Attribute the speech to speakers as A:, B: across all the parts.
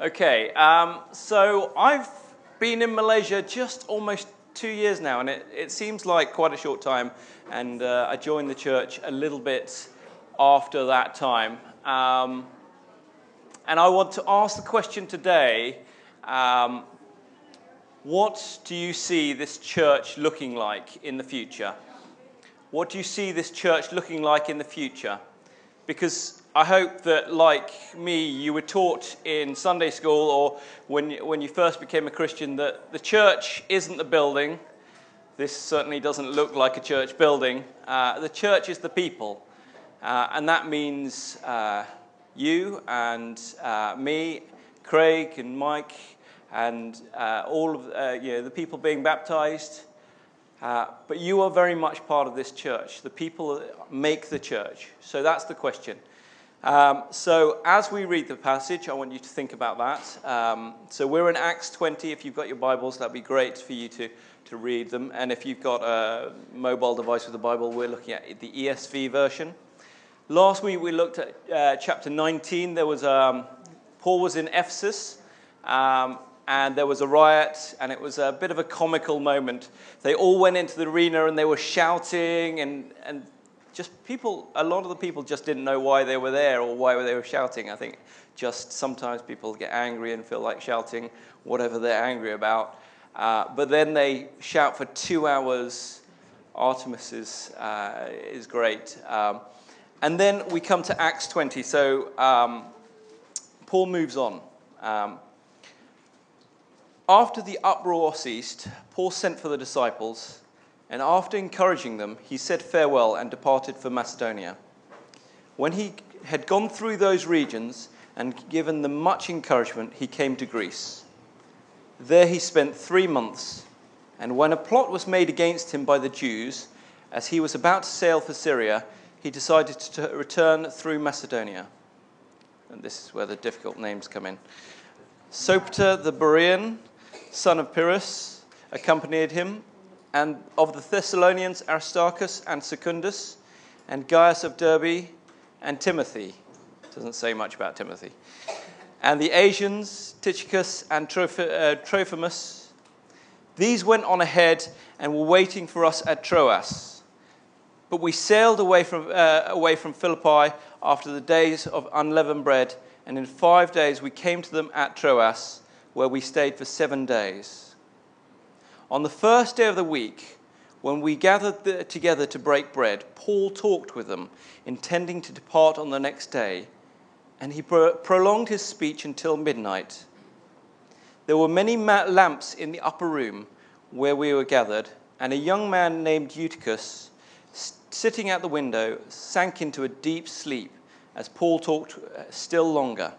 A: Okay, um, so I've been in Malaysia just almost two years now, and it, it seems like quite a short time. And uh, I joined the church a little bit after that time. Um, and I want to ask the question today um, what do you see this church looking like in the future? What do you see this church looking like in the future? Because I hope that, like me, you were taught in Sunday school or when, when you first became a Christian that the church isn't the building. This certainly doesn't look like a church building. Uh, the church is the people. Uh, and that means uh, you and uh, me, Craig and Mike, and uh, all of uh, you know, the people being baptized. but you are very much part of this church. The people make the church. So that's the question. Um, so, as we read the passage, I want you to think about that. Um, so, we're in Acts 20. If you've got your Bibles, that'd be great for you to, to read them. And if you've got a mobile device with a Bible, we're looking at the ESV version. Last week, we looked at uh, chapter 19. There was um, Paul was in Ephesus, um, and there was a riot, and it was a bit of a comical moment. They all went into the arena and they were shouting and, and just people, a lot of the people just didn't know why they were there or why they were shouting. I think just sometimes people get angry and feel like shouting whatever they're angry about. Uh, but then they shout for two hours. Artemis is, uh, is great. Um, and then we come to Acts 20. So um, Paul moves on. Um, after the uproar ceased, Paul sent for the disciples and after encouraging them, he said farewell and departed for Macedonia. When he had gone through those regions and given them much encouragement, he came to Greece. There he spent three months, and when a plot was made against him by the Jews, as he was about to sail for Syria, he decided to return through Macedonia. And this is where the difficult names come in. Sopater the Berean, son of Pyrrhus, accompanied him and of the Thessalonians Aristarchus and Secundus, and Gaius of Derbe, and Timothy. Doesn't say much about Timothy. And the Asians, Tychicus and uh, Trophimus. These went on ahead and were waiting for us at Troas. But we sailed away from, uh, away from Philippi after the days of unleavened bread, and in five days we came to them at Troas, where we stayed for seven days. On the first day of the week, when we gathered together to break bread, Paul talked with them, intending to depart on the next day, and he pro- prolonged his speech until midnight. There were many lamps in the upper room where we were gathered, and a young man named Eutychus, sitting at the window, sank into a deep sleep as Paul talked uh, still longer.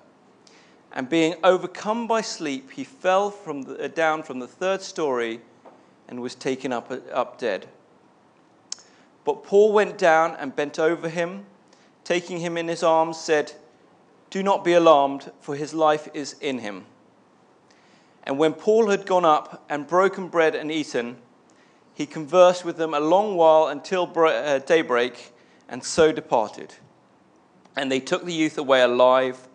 A: And being overcome by sleep, he fell from the, down from the third story and was taken up, up dead. But Paul went down and bent over him, taking him in his arms, said, Do not be alarmed, for his life is in him. And when Paul had gone up and broken bread and eaten, he conversed with them a long while until uh, daybreak, and so departed. And they took the youth away alive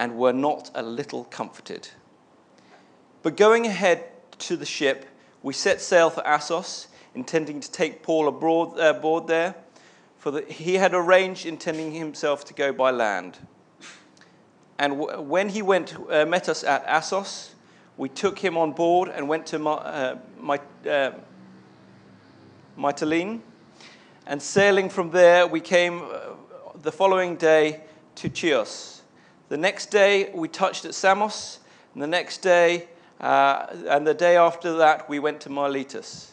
A: and were not a little comforted. But going ahead to the ship, we set sail for Assos, intending to take Paul abroad, uh, aboard there, for the, he had arranged intending himself to go by land. And w- when he went, uh, met us at Assos, we took him on board and went to my, uh, uh, Mytilene. And sailing from there, we came uh, the following day to Chios. The next day, we touched at Samos, and the next day, uh, and the day after that, we went to Miletus.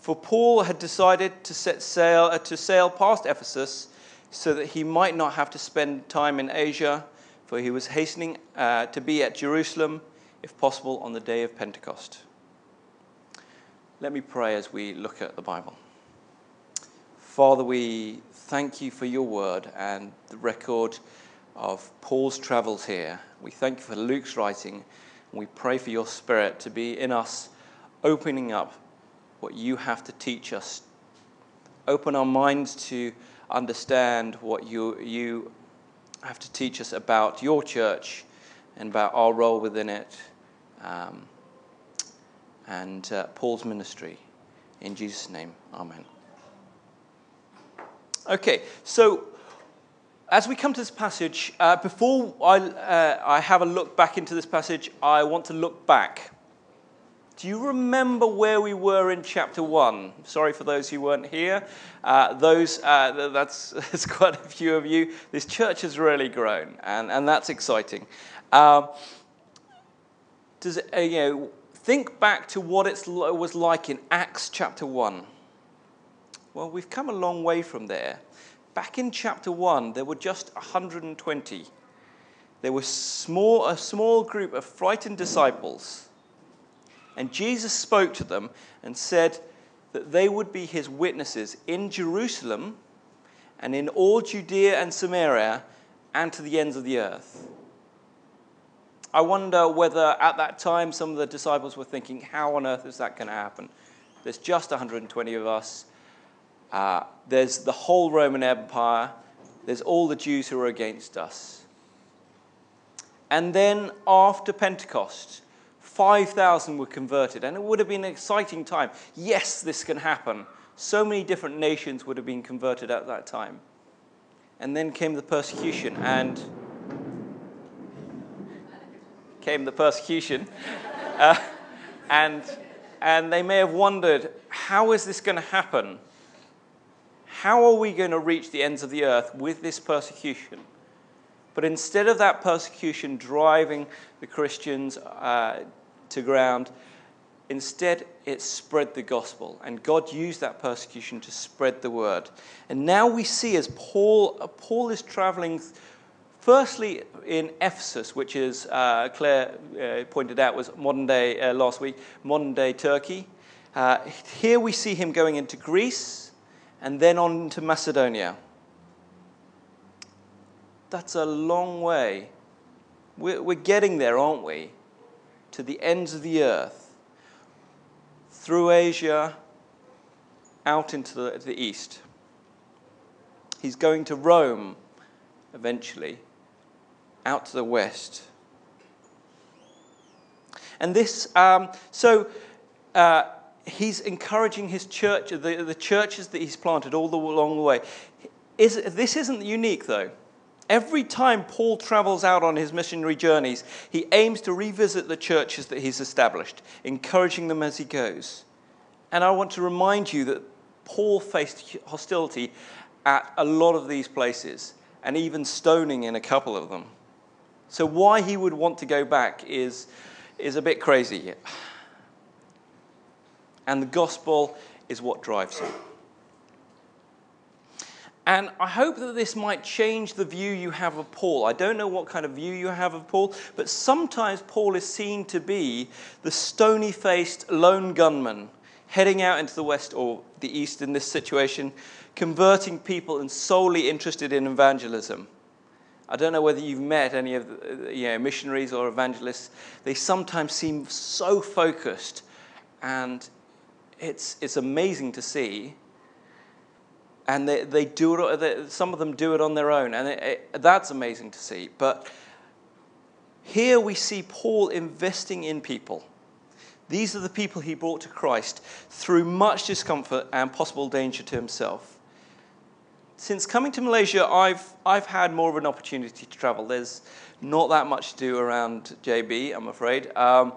A: For Paul had decided to set sail, uh, to sail past Ephesus so that he might not have to spend time in Asia, for he was hastening uh, to be at Jerusalem, if possible, on the day of Pentecost. Let me pray as we look at the Bible. Father, we thank you for your word and the record of Paul's travels here. We thank you for Luke's writing we pray for your Spirit to be in us, opening up what you have to teach us. Open our minds to understand what you, you have to teach us about your church and about our role within it um, and uh, Paul's ministry. In Jesus' name, amen. Okay, so as we come to this passage, uh, before I, uh, I have a look back into this passage, I want to look back. Do you remember where we were in chapter 1? Sorry for those who weren't here. Uh, those, uh, that's, that's quite a few of you. This church has really grown, and, and that's exciting. Uh, does uh, you know, think back to what it was like in Acts chapter 1. Well, we've come a long way from there. Back in chapter 1, there were just 120. There was small, a small group of frightened disciples. And Jesus spoke to them and said that they would be his witnesses in Jerusalem and in all Judea and Samaria and to the ends of the earth. I wonder whether at that time some of the disciples were thinking, how on earth is that going to happen? There's just 120 of us. Uh, there's the whole Roman Empire. There's all the Jews who are against us. And then after Pentecost, 5,000 were converted, and it would have been an exciting time. Yes, this can happen. So many different nations would have been converted at that time. And then came the persecution, and came the persecution. Uh, and, and they may have wondered, how is this going to happen? How are we going to reach the ends of the earth with this persecution? But instead of that persecution driving the Christians uh, to ground, instead it spread the gospel. And God used that persecution to spread the word. And now we see as Paul, Paul is traveling, firstly in Ephesus, which is, uh, Claire uh, pointed out, was modern day, uh, last week, modern day Turkey. Uh, here we see him going into Greece and then on to Macedonia. That's a long way. We're, getting there, aren't we? To the ends of the earth, through Asia, out into the, the east. He's going to Rome eventually, out to the west. And this, um, so uh, he's encouraging his church, the, the churches that he's planted all the, along the way. Is, this isn't unique, though. Every time Paul travels out on his missionary journeys, he aims to revisit the churches that he's established, encouraging them as he goes. And I want to remind you that Paul faced hostility at a lot of these places, and even stoning in a couple of them. So, why he would want to go back is, is a bit crazy and the gospel is what drives him. And I hope that this might change the view you have of Paul. I don't know what kind of view you have of Paul, but sometimes Paul is seen to be the stony faced lone gunman heading out into the west or the east in this situation, converting people and solely interested in evangelism. I don't know whether you've met any of the you know, missionaries or evangelists. They sometimes seem so focused and it's, it's amazing to see. And they, they do it, they, some of them do it on their own, and it, it, that's amazing to see. But here we see Paul investing in people. These are the people he brought to Christ through much discomfort and possible danger to himself. Since coming to Malaysia, I've, I've had more of an opportunity to travel. There's not that much to do around JB, I'm afraid. Um,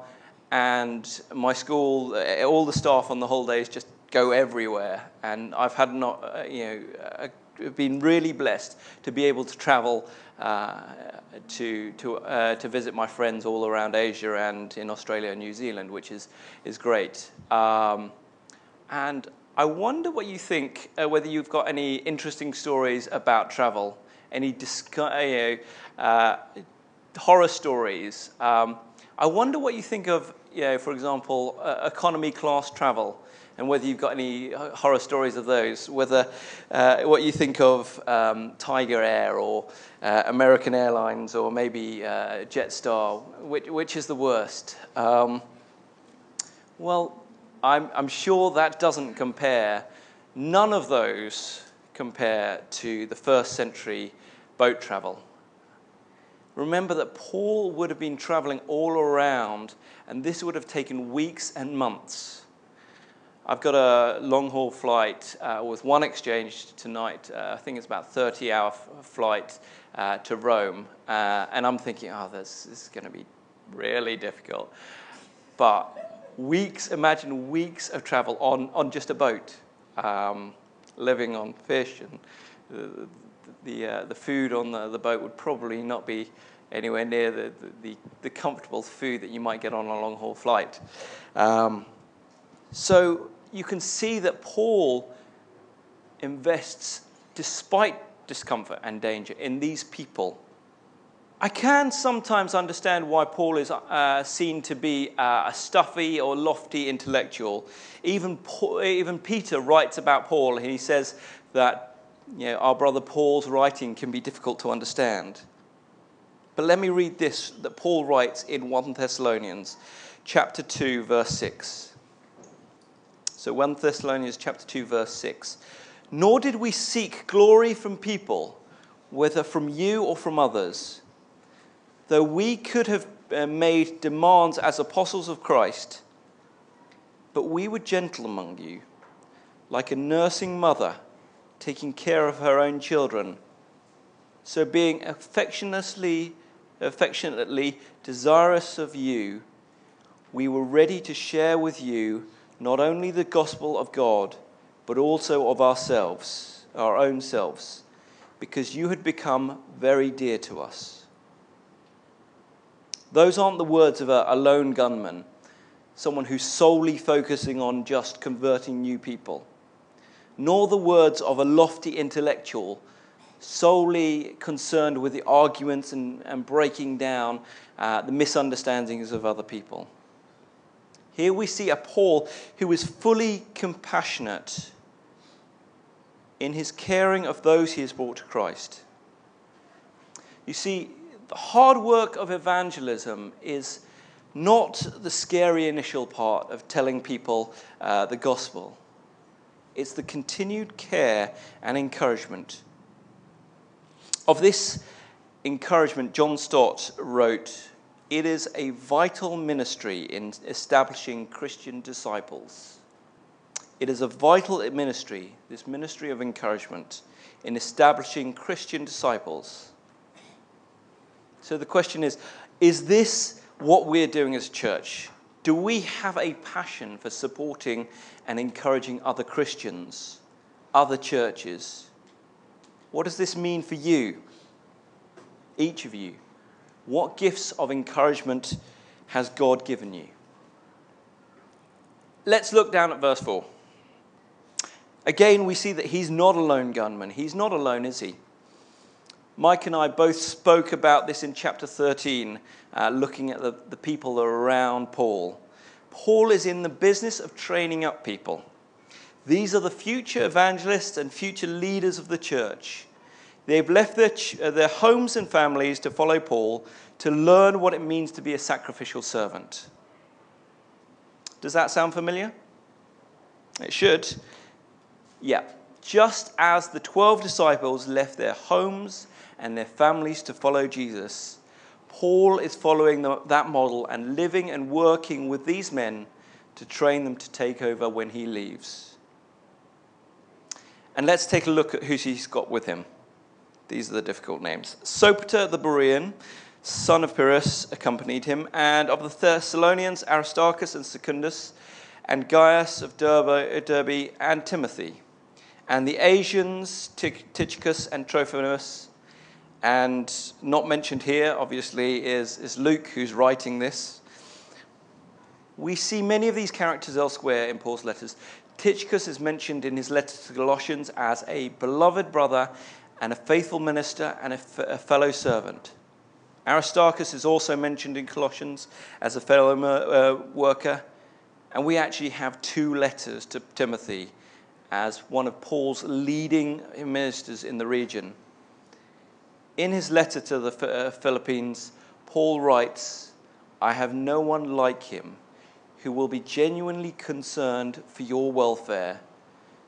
A: and my school, uh, all the staff on the holidays just go everywhere. And I've had not, uh, you know, uh, been really blessed to be able to travel uh, to to uh, to visit my friends all around Asia and in Australia and New Zealand, which is is great. Um, and I wonder what you think, uh, whether you've got any interesting stories about travel, any horror stories. Um, I wonder what you think of you know, for example, uh, economy class travel, and whether you've got any horror stories of those, whether uh, what you think of um, Tiger Air or uh, American Airlines or maybe uh, Jetstar, which, which is the worst? Um, well, I'm, I'm sure that doesn't compare, none of those compare to the first century boat travel remember that Paul would have been traveling all around, and this would have taken weeks and months. I've got a long haul flight uh, with one exchange tonight. Uh, I think it's about 30 hour f- flight uh, to Rome. Uh, and I'm thinking, oh, this, this is going to be really difficult. But weeks, imagine weeks of travel on, on just a boat, um, living on fish and the, uh, the food on the, the boat would probably not be anywhere near the, the, the, comfortable food that you might get on a long haul flight. Um, so you can see that Paul invests, despite discomfort and danger, in these people. I can sometimes understand why Paul is uh, seen to be uh, a stuffy or lofty intellectual. Even, Paul, even Peter writes about Paul, and he says that you know, our brother Paul's writing can be difficult to understand. But let me read this that Paul writes in 1 Thessalonians chapter 2 verse 6. So 1 Thessalonians chapter 2 verse 6. Nor did we seek glory from people, whether from you or from others, though we could have uh, made demands as apostles of Christ, but we were gentle among you, like a nursing mother taking care of her own children. So, being affectionately, affectionately desirous of you, we were ready to share with you not only the gospel of God, but also of ourselves, our own selves, because you had become very dear to us. Those aren't the words of a, lone gunman, someone who's solely focusing on just converting new people nor the words of a lofty intellectual solely concerned with the arguments and, and breaking down uh, the misunderstandings of other people. Here we see a Paul who is fully compassionate in his caring of those he has brought to Christ. You see, the hard work of evangelism is not the scary initial part of telling people uh, the gospel. It's the continued care and encouragement. Of this encouragement, John Stott wrote, It is a vital ministry in establishing Christian disciples. It is a vital ministry, this ministry of encouragement, in establishing Christian disciples. So the question is is this what we're doing as church? Do we have a passion for supporting and encouraging other Christians, other churches? What does this mean for you? Each of you. What gifts of encouragement has God given you? Let's look down at verse 4. Again, we see that he's not a lone gunman. He's not alone, is he? Mike and I both spoke about this in chapter 13, uh, looking at the, the people around Paul. Paul is in the business of training up people. These are the future evangelists and future leaders of the church. They've left their, ch- uh, their homes and families to follow Paul to learn what it means to be a sacrificial servant. Does that sound familiar? It should. Yeah. Just as the 12 disciples left their homes and their families to follow Jesus, Paul is following the, that model and living and working with these men to train them to take over when he leaves. And let's take a look at who he's got with him. These are the difficult names. Sopater the Berean, son of Pyrrhus, accompanied him, and of the Thessalonians, Aristarchus and Secundus, and Gaius of Derbe, Derbe and Timothy, and the Asians, Tychicus and Trophimus, and not mentioned here, obviously, is, is Luke, who's writing this. We see many of these characters elsewhere in Paul's letters. Tychicus is mentioned in his letter to the Colossians as a beloved brother and a faithful minister and a, f- a fellow servant. Aristarchus is also mentioned in Colossians as a fellow uh, worker. And we actually have two letters to Timothy as one of Paul's leading ministers in the region. In his letter to the uh, Philippians, Paul writes, I have no one like him who will be genuinely concerned for your welfare.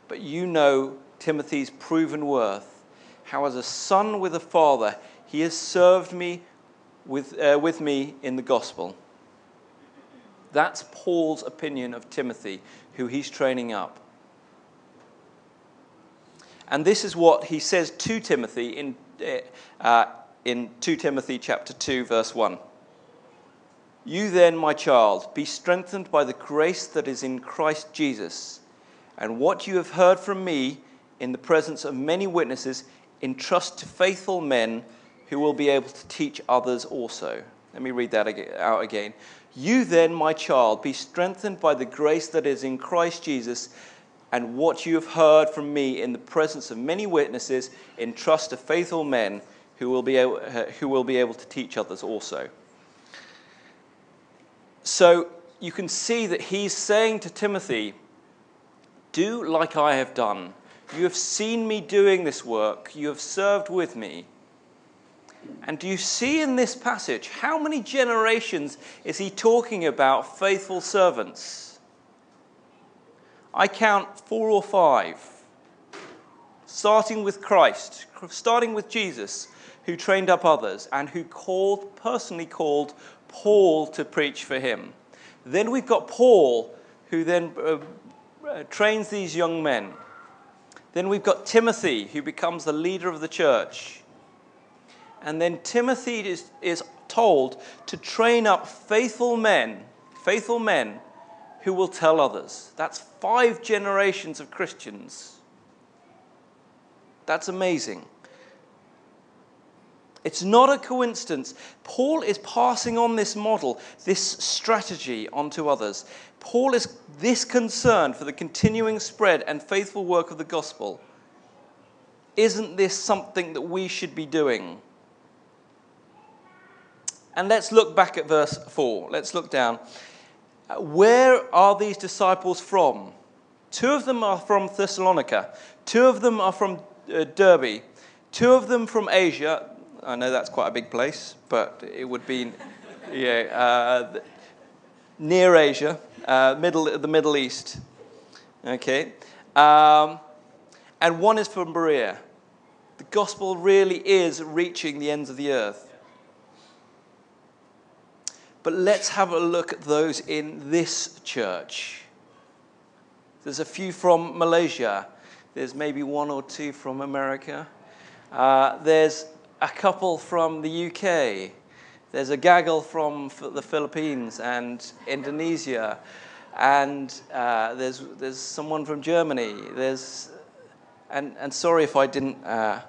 A: But you know Timothy's proven worth, how as a son with a father he has served me with, uh, with me in the gospel. That's Paul's opinion of Timothy, who he's training up. And this is what he says to Timothy in, uh, in 2 Timothy chapter 2, verse 1. You then, my child, be strengthened by the grace that is in Christ Jesus, and what you have heard from me in the presence of many witnesses, entrust to faithful men who will be able to teach others also. Let me read that out again. You then, my child, be strengthened by the grace that is in Christ Jesus, and what you have heard from me in the presence of many witnesses, entrust to faithful men who will be able, uh, who will be able to teach others also. So you can see that he's saying to Timothy, Do like I have done. You have seen me doing this work, you have served with me. And do you see in this passage how many generations is he talking about faithful servants? I count four or five. Starting with Christ, starting with Jesus, who trained up others and who called, personally called Paul to preach for him. Then we've got Paul, who then uh, uh, trains these young men. Then we've got Timothy, who becomes the leader of the church. And then Timothy is, is told to train up faithful men, faithful men who will tell others. That's five generations of Christians. That's amazing. It's not a coincidence. Paul is passing on this model, this strategy onto others. Paul is this concerned for the continuing spread and faithful work of the gospel. Isn't this something that we should be doing? And let's look back at verse 4. Let's look down. Where are these disciples from? Two of them are from Thessalonica, two of them are from uh, Derbe, two of them from Asia, I know that's quite a big place, but it would be yeah, uh, near Asia, uh, middle, the Middle East. Okay? Um, and one is from Berea. The gospel really is reaching the ends of the earth. But let's have a look at those in this church. There's a few from Malaysia. There's maybe one or two from America. Uh, there's a couple from the UK. There's a gaggle from the Philippines and Indonesia. And uh, there's, there's someone from Germany. There's, and, and sorry if I didn't. Uh,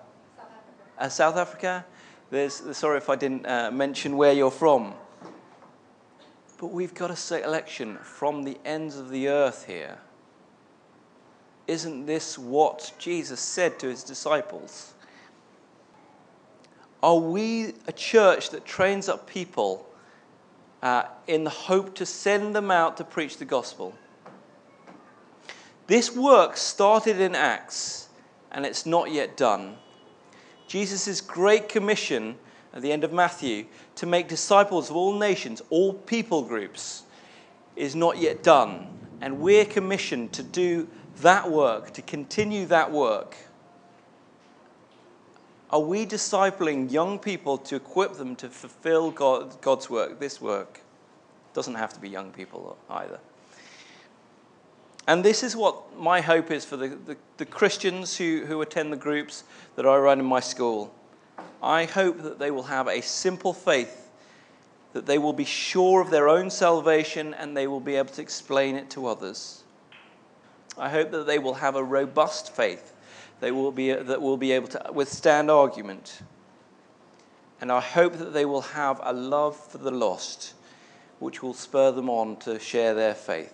A: uh, South Africa? There's, sorry if I didn't uh, mention where you're from. But we've got a selection from the ends of the earth here. Isn't this what Jesus said to his disciples? Are we a church that trains up people uh, in the hope to send them out to preach the gospel? This work started in Acts and it's not yet done. Jesus' great commission at the end of Matthew to make disciples of all nations, all people groups, is not yet done. And we're commissioned to do that work, to continue that work. Are we discipling young people to equip them to fulfill God, God's work, this work? Doesn't have to be young people either. And this is what my hope is for the, the, the, Christians who, who attend the groups that I run in my school. I hope that they will have a simple faith, that they will be sure of their own salvation and they will be able to explain it to others. I hope that they will have a robust faith they will be, that will be able to withstand argument. And I hope that they will have a love for the lost, which will spur them on to share their faith.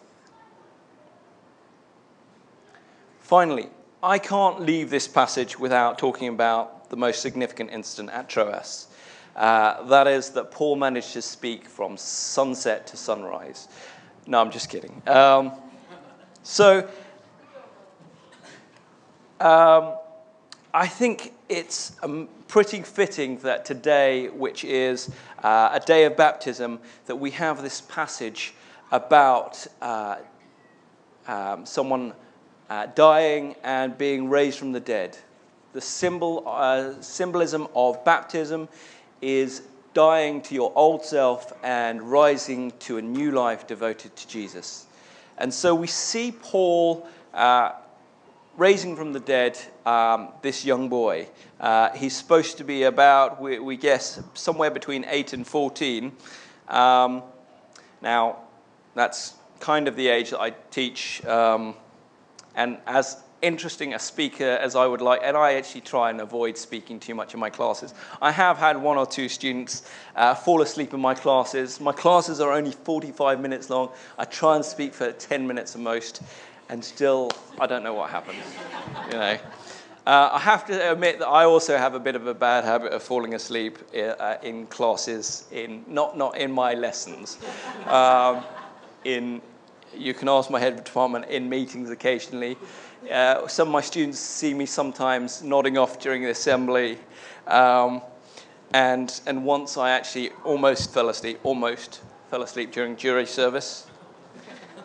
A: Finally, I can't leave this passage without talking about the most significant incident at Troas. Uh, that is, that Paul managed to speak from sunset to sunrise. No, I'm just kidding. Um, so, um, I think it's um, pretty fitting that today, which is uh, a day of baptism, that we have this passage about uh, um, someone uh, dying and being raised from the dead. The symbol, uh, symbolism of baptism is dying to your old self and rising to a new life devoted to Jesus. And so we see Paul uh, raising from the dead um, this young boy. Uh, he's supposed to be about, we, we, guess, somewhere between 8 and 14. Um, now, that's kind of the age that I teach. Um, and as interesting a speaker as I would like, and I actually try and avoid speaking too much in my classes. I have had one or two students uh, fall asleep in my classes. My classes are only 45 minutes long. I try and speak for 10 minutes at most, and still, I don't know what happens. you know. Uh, I have to admit that I also have a bit of a bad habit of falling asleep in, uh, in classes, in, not, not in my lessons. Um, in, you can ask my head of department in meetings occasionally. Uh, some of my students see me sometimes nodding off during the assembly. Um, and, and once I actually almost fell asleep, almost fell asleep during jury service.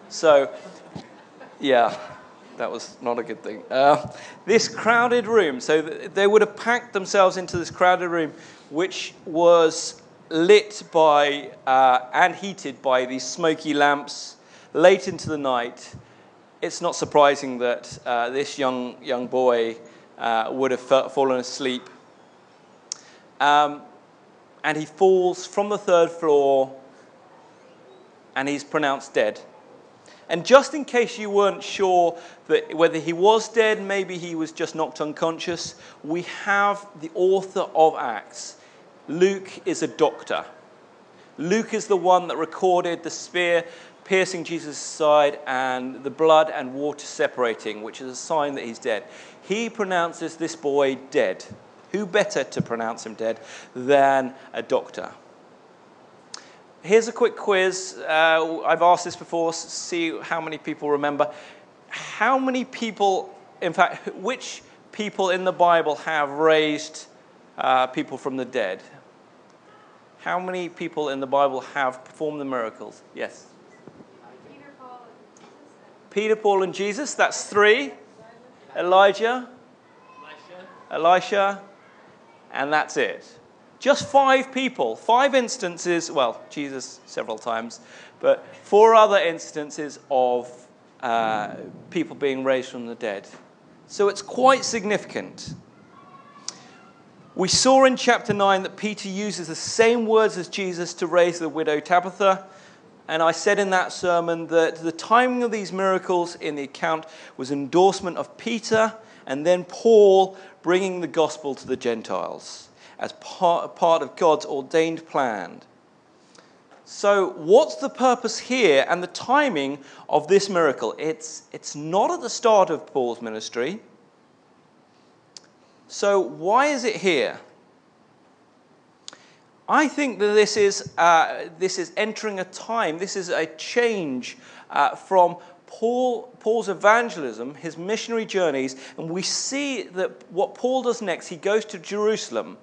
A: So, yeah, that was not a good thing. Uh, this crowded room, so they would have packed themselves into this crowded room, which was lit by uh, and heated by these smoky lamps late into the night it's not surprising that uh, this young, young boy uh, would have fallen asleep. Um, and he falls from the third floor and he's pronounced dead. And just in case you weren't sure that whether he was dead, maybe he was just knocked unconscious, we have the author of Acts. Luke is a doctor. Luke is the one that recorded the spear piercing Jesus' side and the blood and water separating, which is a sign that he's dead. He pronounces this boy dead. Who better to pronounce him dead than a doctor? Here's a quick quiz. Uh, I've asked this before, see how many people remember. How many people, in fact, which people in the Bible have raised uh, people from the dead? How many people in the Bible have performed the miracles? Yes. Peter, Paul, and Jesus. That's three. Elijah, Elisha, and that's it. Just five people, five instances, well, Jesus several times, but four other instances of uh, people being raised from the dead. So it's quite significant. We saw in chapter 9 that Peter uses the same words as Jesus to raise the widow Tabitha. And I said in that sermon that the timing of these miracles in the account was endorsement of Peter and then Paul bringing the gospel to the Gentiles as part, of God's ordained plan. So, what's the purpose here and the timing of this miracle? It's, it's not at the start of Paul's ministry. So, why is it here? I think that this is, uh, this is entering a time, this is a change uh, from Paul, Paul's evangelism, his missionary journeys, and we see that what Paul does next, he goes to Jerusalem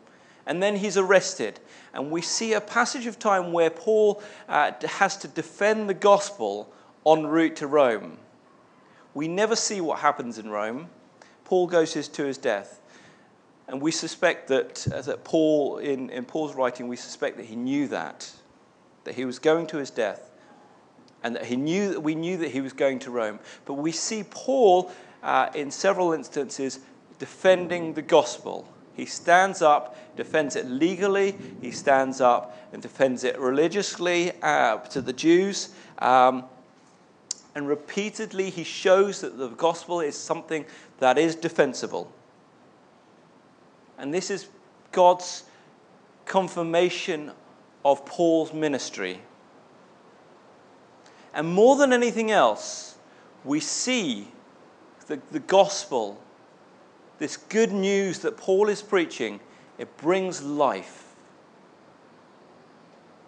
A: and then he's arrested. And we see a passage of time where Paul uh, has to defend the gospel en route to Rome. We never see what happens in Rome. Paul goes to his death. And we suspect that, that Paul, in, in Paul's writing, we suspect that he knew that, that he was going to his death, and that he knew that we knew that he was going to Rome. But we see Paul, uh, in several instances, defending the gospel. He stands up, defends it legally, he stands up and defends it religiously uh, to the Jews. Um, and repeatedly, he shows that the gospel is something that is defensible. And this is God's confirmation of Paul's ministry. And more than anything else, we see the, the gospel, this good news that Paul is preaching, it brings life.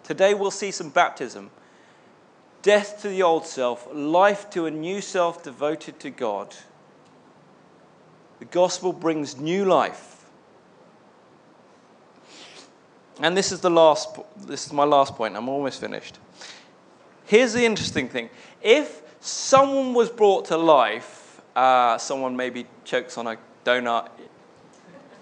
A: Today we'll see some baptism death to the old self, life to a new self devoted to God. The gospel brings new life. And this is the last, this is my last point. I'm almost finished. Here's the interesting thing. If someone was brought to life, uh, someone maybe chokes on a donut,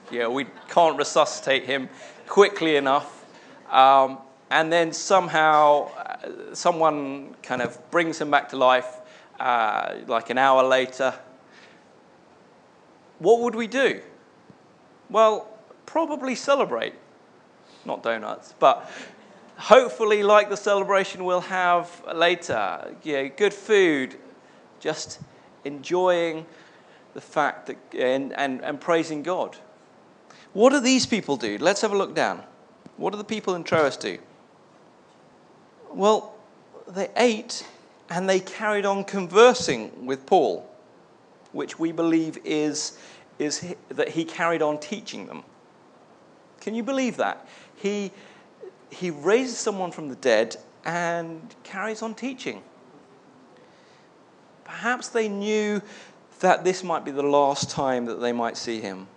A: yeah, we can't resuscitate him quickly enough. Um, and then somehow uh, someone kind of brings him back to life uh, like an hour later. What would we do? Well, probably celebrate. Not donuts, but hopefully, like the celebration we'll have later, know, good food, just enjoying the fact that, and, and, and praising God. What do these people do? Let's have a look down. What do the people in Troas do? Well, they ate and they carried on conversing with Paul, which we believe is, is that he carried on teaching them. Can you believe that? He, he raises someone from the dead and carries on teaching. Perhaps they knew that this might be the last time that they might see him.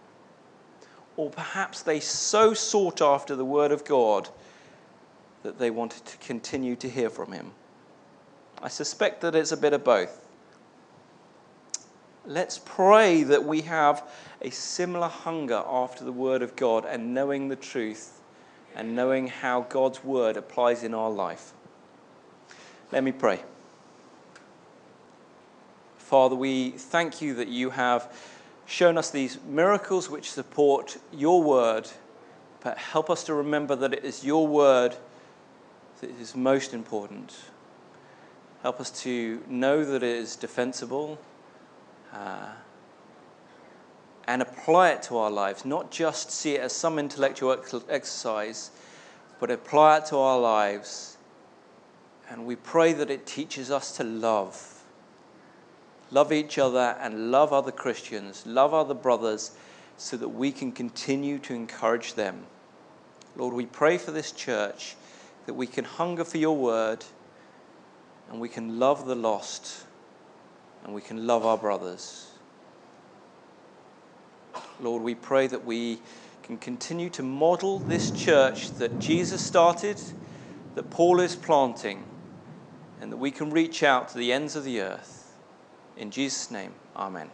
A: Or perhaps they so sought after the word of God that they wanted to continue to hear from him. I suspect that it's a bit of both. Let's pray that we have a similar hunger after the Word of God and knowing the truth and knowing how God's Word applies in our life. Let me pray. Father, we thank you that you have shown us these miracles which support your Word, but help us to remember that it is your Word that is most important. Help us to know that it is defensible uh, and apply it to our lives, not just see it as some intellectual exercise, but apply it to our lives. And we pray that it teaches us to love. Love each other and love other Christians, love other brothers, so that we can continue to encourage them. Lord, we pray for this church that we can hunger for your word and we can love the lost and we can love our brothers. Lord, we pray that we can continue to model this church that Jesus started, that Paul is planting, and that we can reach out to the ends of the earth. In Jesus' name, amen.